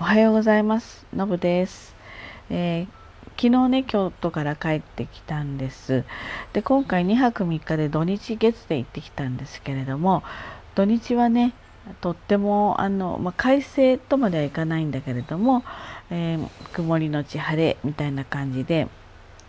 おはようございます。のぶです、えー、昨日ね、京都から帰ってきたんです。で、今回2泊3日で土日月で行ってきたんですけれども、土日はね、とってもあの、まあ、快晴とまではいかないんだけれども、えー、曇りのち晴れみたいな感じで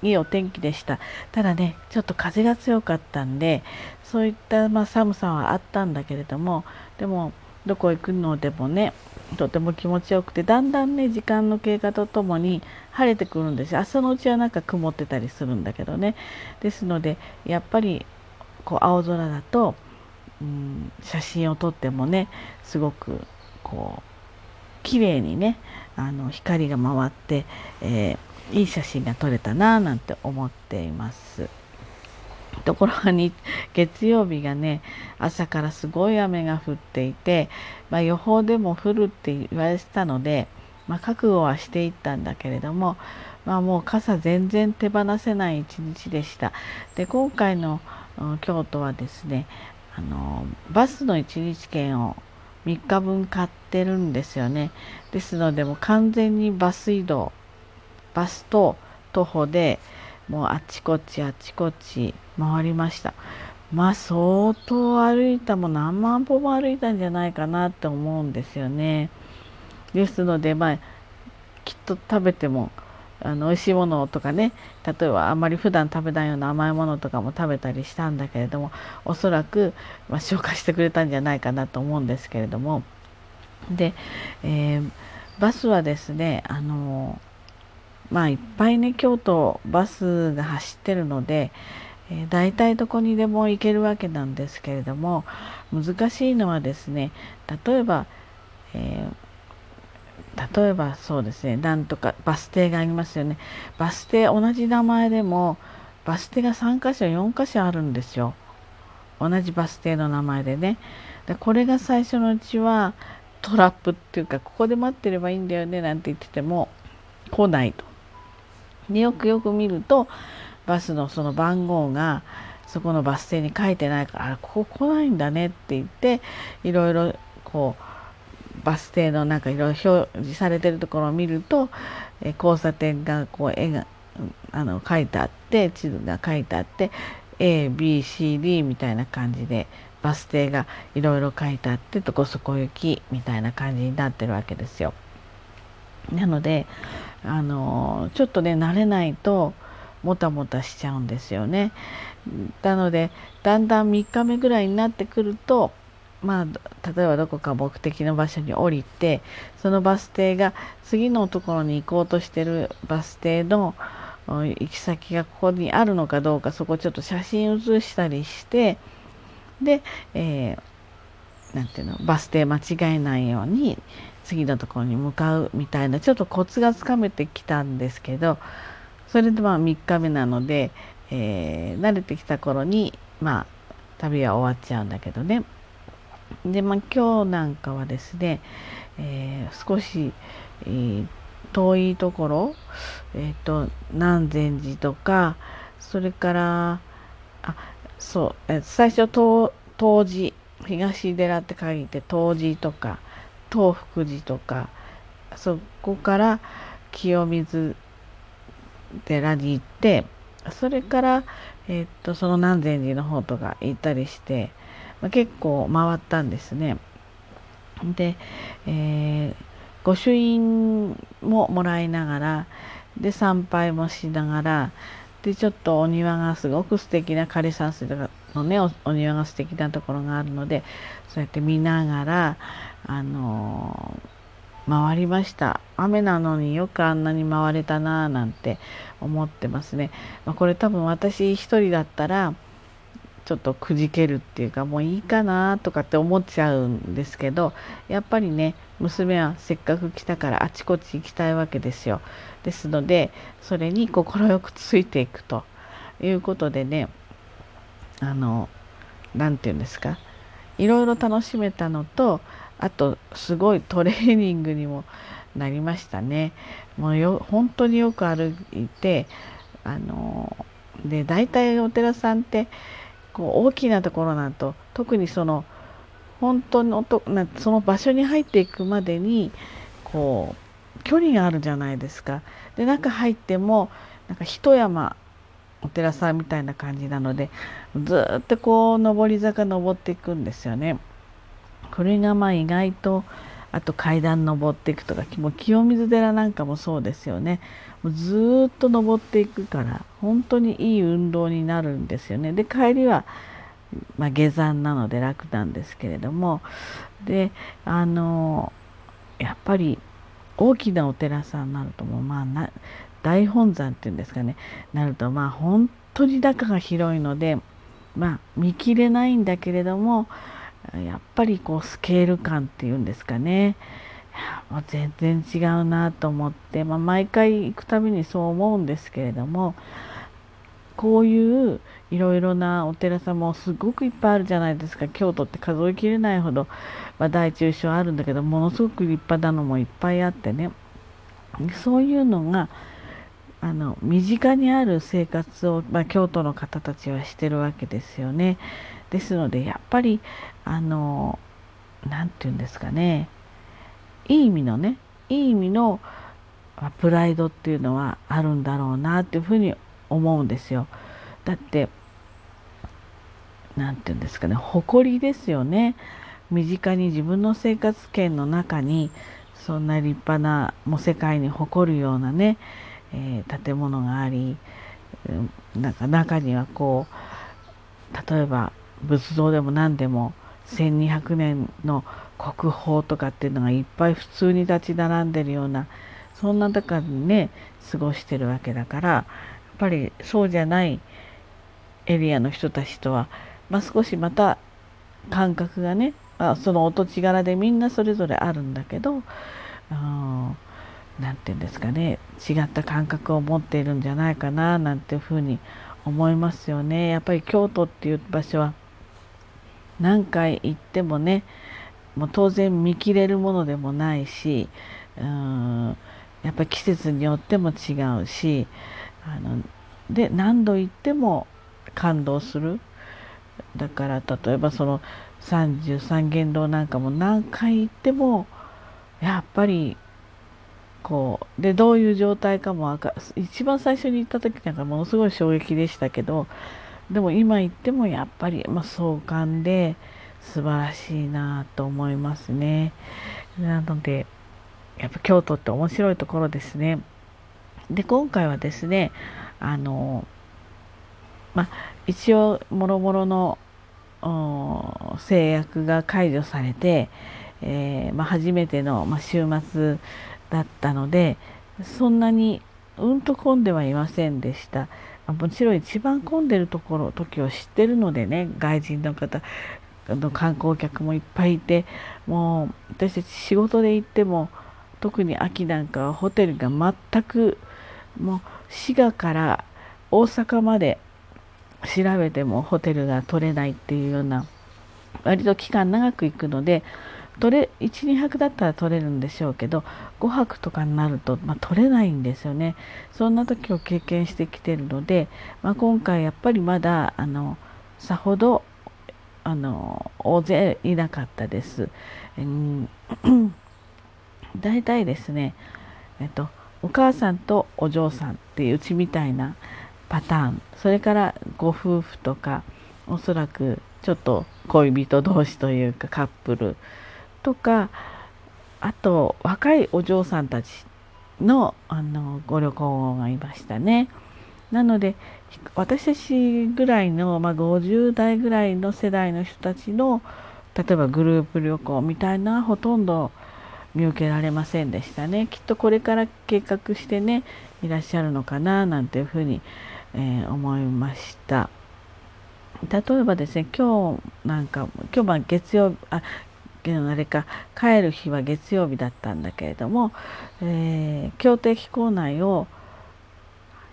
いいお天気でしたただねちょっと風が強かったんでそういった、まあ、寒さはあったんだけれどもでもどこ行くのでもねとても気持ちよくてだんだんね時間の経過とともに晴れてくるんですよ朝のうちはなんか曇ってたりするんだけどねですのでやっぱりこう青空だと、うん、写真を撮ってもねすごくこう綺麗にねあの光が回って、えー、いい写真が撮れたななんて思っています。ところがに月曜日がね朝からすごい雨が降っていて、まあ、予報でも降るって言われてたので、まあ、覚悟はしていったんだけれども、まあ、もう傘全然手放せない一日でした。で今回の京都はですねあのバスの一日券を3日分買ってるんですよね。ですのでもう完全にバス移動バスと徒歩でもうあちこちあちこち回りました。まあ相当歩いたも何万歩も歩いたんじゃないかなって思うんですよね。ですのでまあきっと食べてもあの美味しいものとかね例えばあんまり普段食べないような甘いものとかも食べたりしたんだけれどもおそらく、まあ、消化してくれたんじゃないかなと思うんですけれども。で、えー、バスはですねあのまあいっぱいね京都バスが走ってるので、えー、大体どこにでも行けるわけなんですけれども難しいのはですね例えば、えー、例えばそうですねなんとかバス停がありますよね。バス停同じ名前でもバス停が3箇所4箇所あるんですよ。同じバス停の名前でね。でこれが最初のうちはトラップっていうかここで待ってればいいんだよねなんて言ってても来ないと。でよくよく見るとバスのその番号がそこのバス停に書いてないからあここ来ないんだねって言っていろいろこうバス停のなんかいろいろ表示されてるところを見ると、え交差点がこう絵があの書いてあって地図が書いてあって ABCD みたいな感じでバス停がいろいろ書いてあってどこそこ行きみたいな感じになってるわけですよ。なのであのちょっとね慣れないともたもたしちゃうんですよね。なのでだんだん3日目ぐらいになってくるとまあ例えばどこか目的の場所に降りてそのバス停が次のところに行こうとしてるバス停の行き先がここにあるのかどうかそこちょっと写真写したりしてで、えー、ていうのバス停間違えないように次のところに向かうみたいなちょっとコツがつかめてきたんですけどそれでまあ3日目なので、えー、慣れてきた頃にまあ旅は終わっちゃうんだけどね。でまあ今日なんかはですね、えー、少し、えー、遠いところえっ、と南禅寺とかそれからあそう、え最初東寺東寺って書いて東寺とか東福寺とかそこから清水寺に行ってそれから、え、っとその南禅寺の方とか行ったりして、まあ、結構回ったんですね。で、えー、御朱印ももらいながらで参拝もしながらでちょっとお庭がすごく素敵な枯山水とかのねお庭が素敵なところがあるのでそうやって見ながらあの、回りました。雨なのによくあんなに回れたなぁなんて思ってますね、まあ、これ多分私一人だったらちょっとくじけるっていうかもういいかなとかって思っちゃうんですけどやっぱりね娘はせっかく来たからあちこち行きたいわけですよ。ですのでそれに快くついていくということでねあの何て言うんですか？いろいろ楽しめたのとあとすごいトレーニングにもなりましたね。もうよ本当によく歩いてあので大体お寺さんってこう大きなところなんと特にその本当のとなその場所に入っていくまでにこう距離があるじゃないですか。で中入ってもなんか一山お寺さんみたいな感じなのでずっとこう上り坂登っていくんですよね。これがまあ意外とあと階段登っていくとかもう清水寺なんかもそうですよね。もうずっと登っていくから本当にいい運動になるんですよね。で帰りは、まあ、下山なので楽なんですけれども。であのやっぱり大きなお寺さんになるともうまあな大本山っていうんですかね。なるとまあ本当に中が広いのでまあ見切れないんだけれどもやっぱりこうスケール感っていうんですかね。もう全然違うなと思って、まあ、毎回行くたびにそう思うんですけれどもこういういろいろなお寺さんもすごくいっぱいあるじゃないですか。京都って数えきれないほど、まあ、大中小あるんだけどものすごく立派なのもいっぱいあってね。そういうのがあの身近にある生活を、まあ、京都の方たちはしてるわけですよね。ですのでやっぱりあの何て言うんですかねいい意味のねいい意味のプライドっていうのはあるんだろうなっていうふうに思うんですよ。だって何て言うんですかね誇りですよね。身近に自分の生活圏の中にそんな立派なもう世界に誇るようなねえー、建物がありなんか中にはこう例えば仏像でも何でも1200年の国宝とかっていうのがいっぱい普通に立ち並んでるようなそんな中にね過ごしてるわけだからやっぱりそうじゃないエリアの人たちとは、まあ、少しまた感覚がね、まあ、そのお土地柄でみんなそれぞれあるんだけど、何て言うんですかね違った感覚を持っているんじゃないかななんていうふうに思いますよね。やっぱり京都っていう場所は何回行ってもねもう当然見切れるものでもないしうんやっぱり季節によっても違うしあので何度行っても感動する。だから例えばその33元堂なんかも何回行ってもやっぱりこうでどういう状態かもか一番最初に行った時なんかものすごい衝撃でしたけどでも今行ってもやっぱり、まあ、壮観で素晴らしいなと思いますね。なのでやっぱ京都って面白いところですね。で今回はですねあのまあ一応もろもろの制約が解除されて、えー、まあ、初めての、まあ、週末だったのでそんなにうんと混んではいませんでした。もちろん一番混んでるところ時を知ってるのでね外人の方の観光客もいっぱいいてもう私たち仕事で行っても特に秋なんかはホテルが全くもう滋賀から大阪まで調べてもホテルが取れないっていうような割と期間長く行くので取れ12泊だったら取れるんでしょうけど5泊とかになると、まあ、取れないんですよね。そんな時を経験してきてるので、まあ、今回やっぱりまだあのさほどあの大勢いなかったです。うん、大体ですね、えっと、お母さんとお嬢さんっていううちみたいなパターン。それからご夫婦とかおそらくちょっと恋人同士というかカップル。とかあと若いお嬢さんたちのあのご旅行がいましたね。なので私たちぐらいの、まあ、50代ぐらいの世代の人たちの例えばグループ旅行みたいなほとんど見受けられませんでしたね。きっとこれから計画してねいらっしゃるのかななんていうふうに、えー、思いました。例えばですね今日なんか今日は月曜ああれか帰る日は月曜日だったんだけれども、えー、京都駅構内を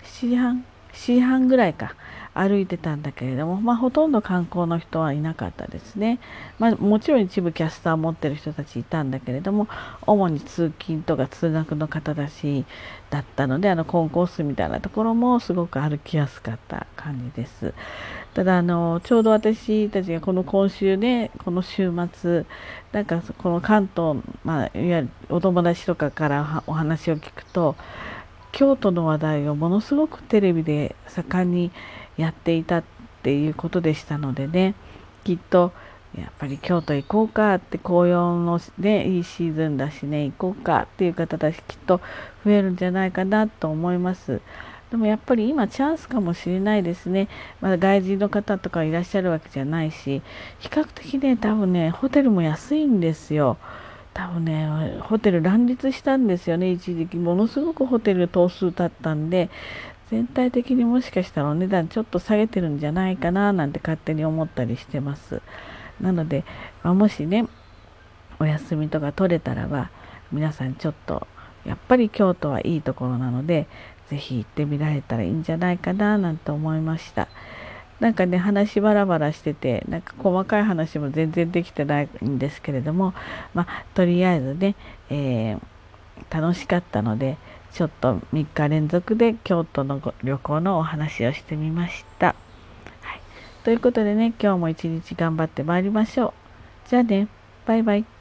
7時半7時半ぐらいか歩いてたんだけれども、まあ、ほとんど観光の人はいなかったですね、まあ、もちろん一部キャスターを持ってる人たちいたんだけれども主に通勤とか通学の方たちだったのであのコンコースみたいなところもすごく歩きやすかった感じです。ただあのちょうど私たちがこの今週ねこの週末なんかこの関東、まあ、いわゆるお友達とかからお話を聞くと京都の話題をものすごくテレビで盛んにやっていたっていうことでしたのでねきっとやっぱり京都行こうかって紅葉のねいいシーズンだしね行こうかっていう方たちきっと増えるんじゃないかなと思います。でもやっぱり今チャンスかもしれないですね。まだ外人の方とかいらっしゃるわけじゃないし、比較的ね、多分ね、ホテルも安いんですよ。多分ね、ホテル乱立したんですよね、一時期。ものすごくホテル頭数立ったんで、全体的にもしかしたらお値段ちょっと下げてるんじゃないかななんて勝手に思ったりしてます。なので、まあ、もしね、お休みとか取れたらば、皆さんちょっと、やっぱり京都はいいところなので、ぜひ行ってみられたらいいんじゃないかななんて思いました。なんかね話バラバラしててなんか細かい話も全然できてないんですけれどもまあとりあえずね、えー、楽しかったのでちょっと3日連続で京都の旅行のお話をしてみました。はい、ということでね今日も一日頑張ってまいりましょう。じゃあねバイバイ。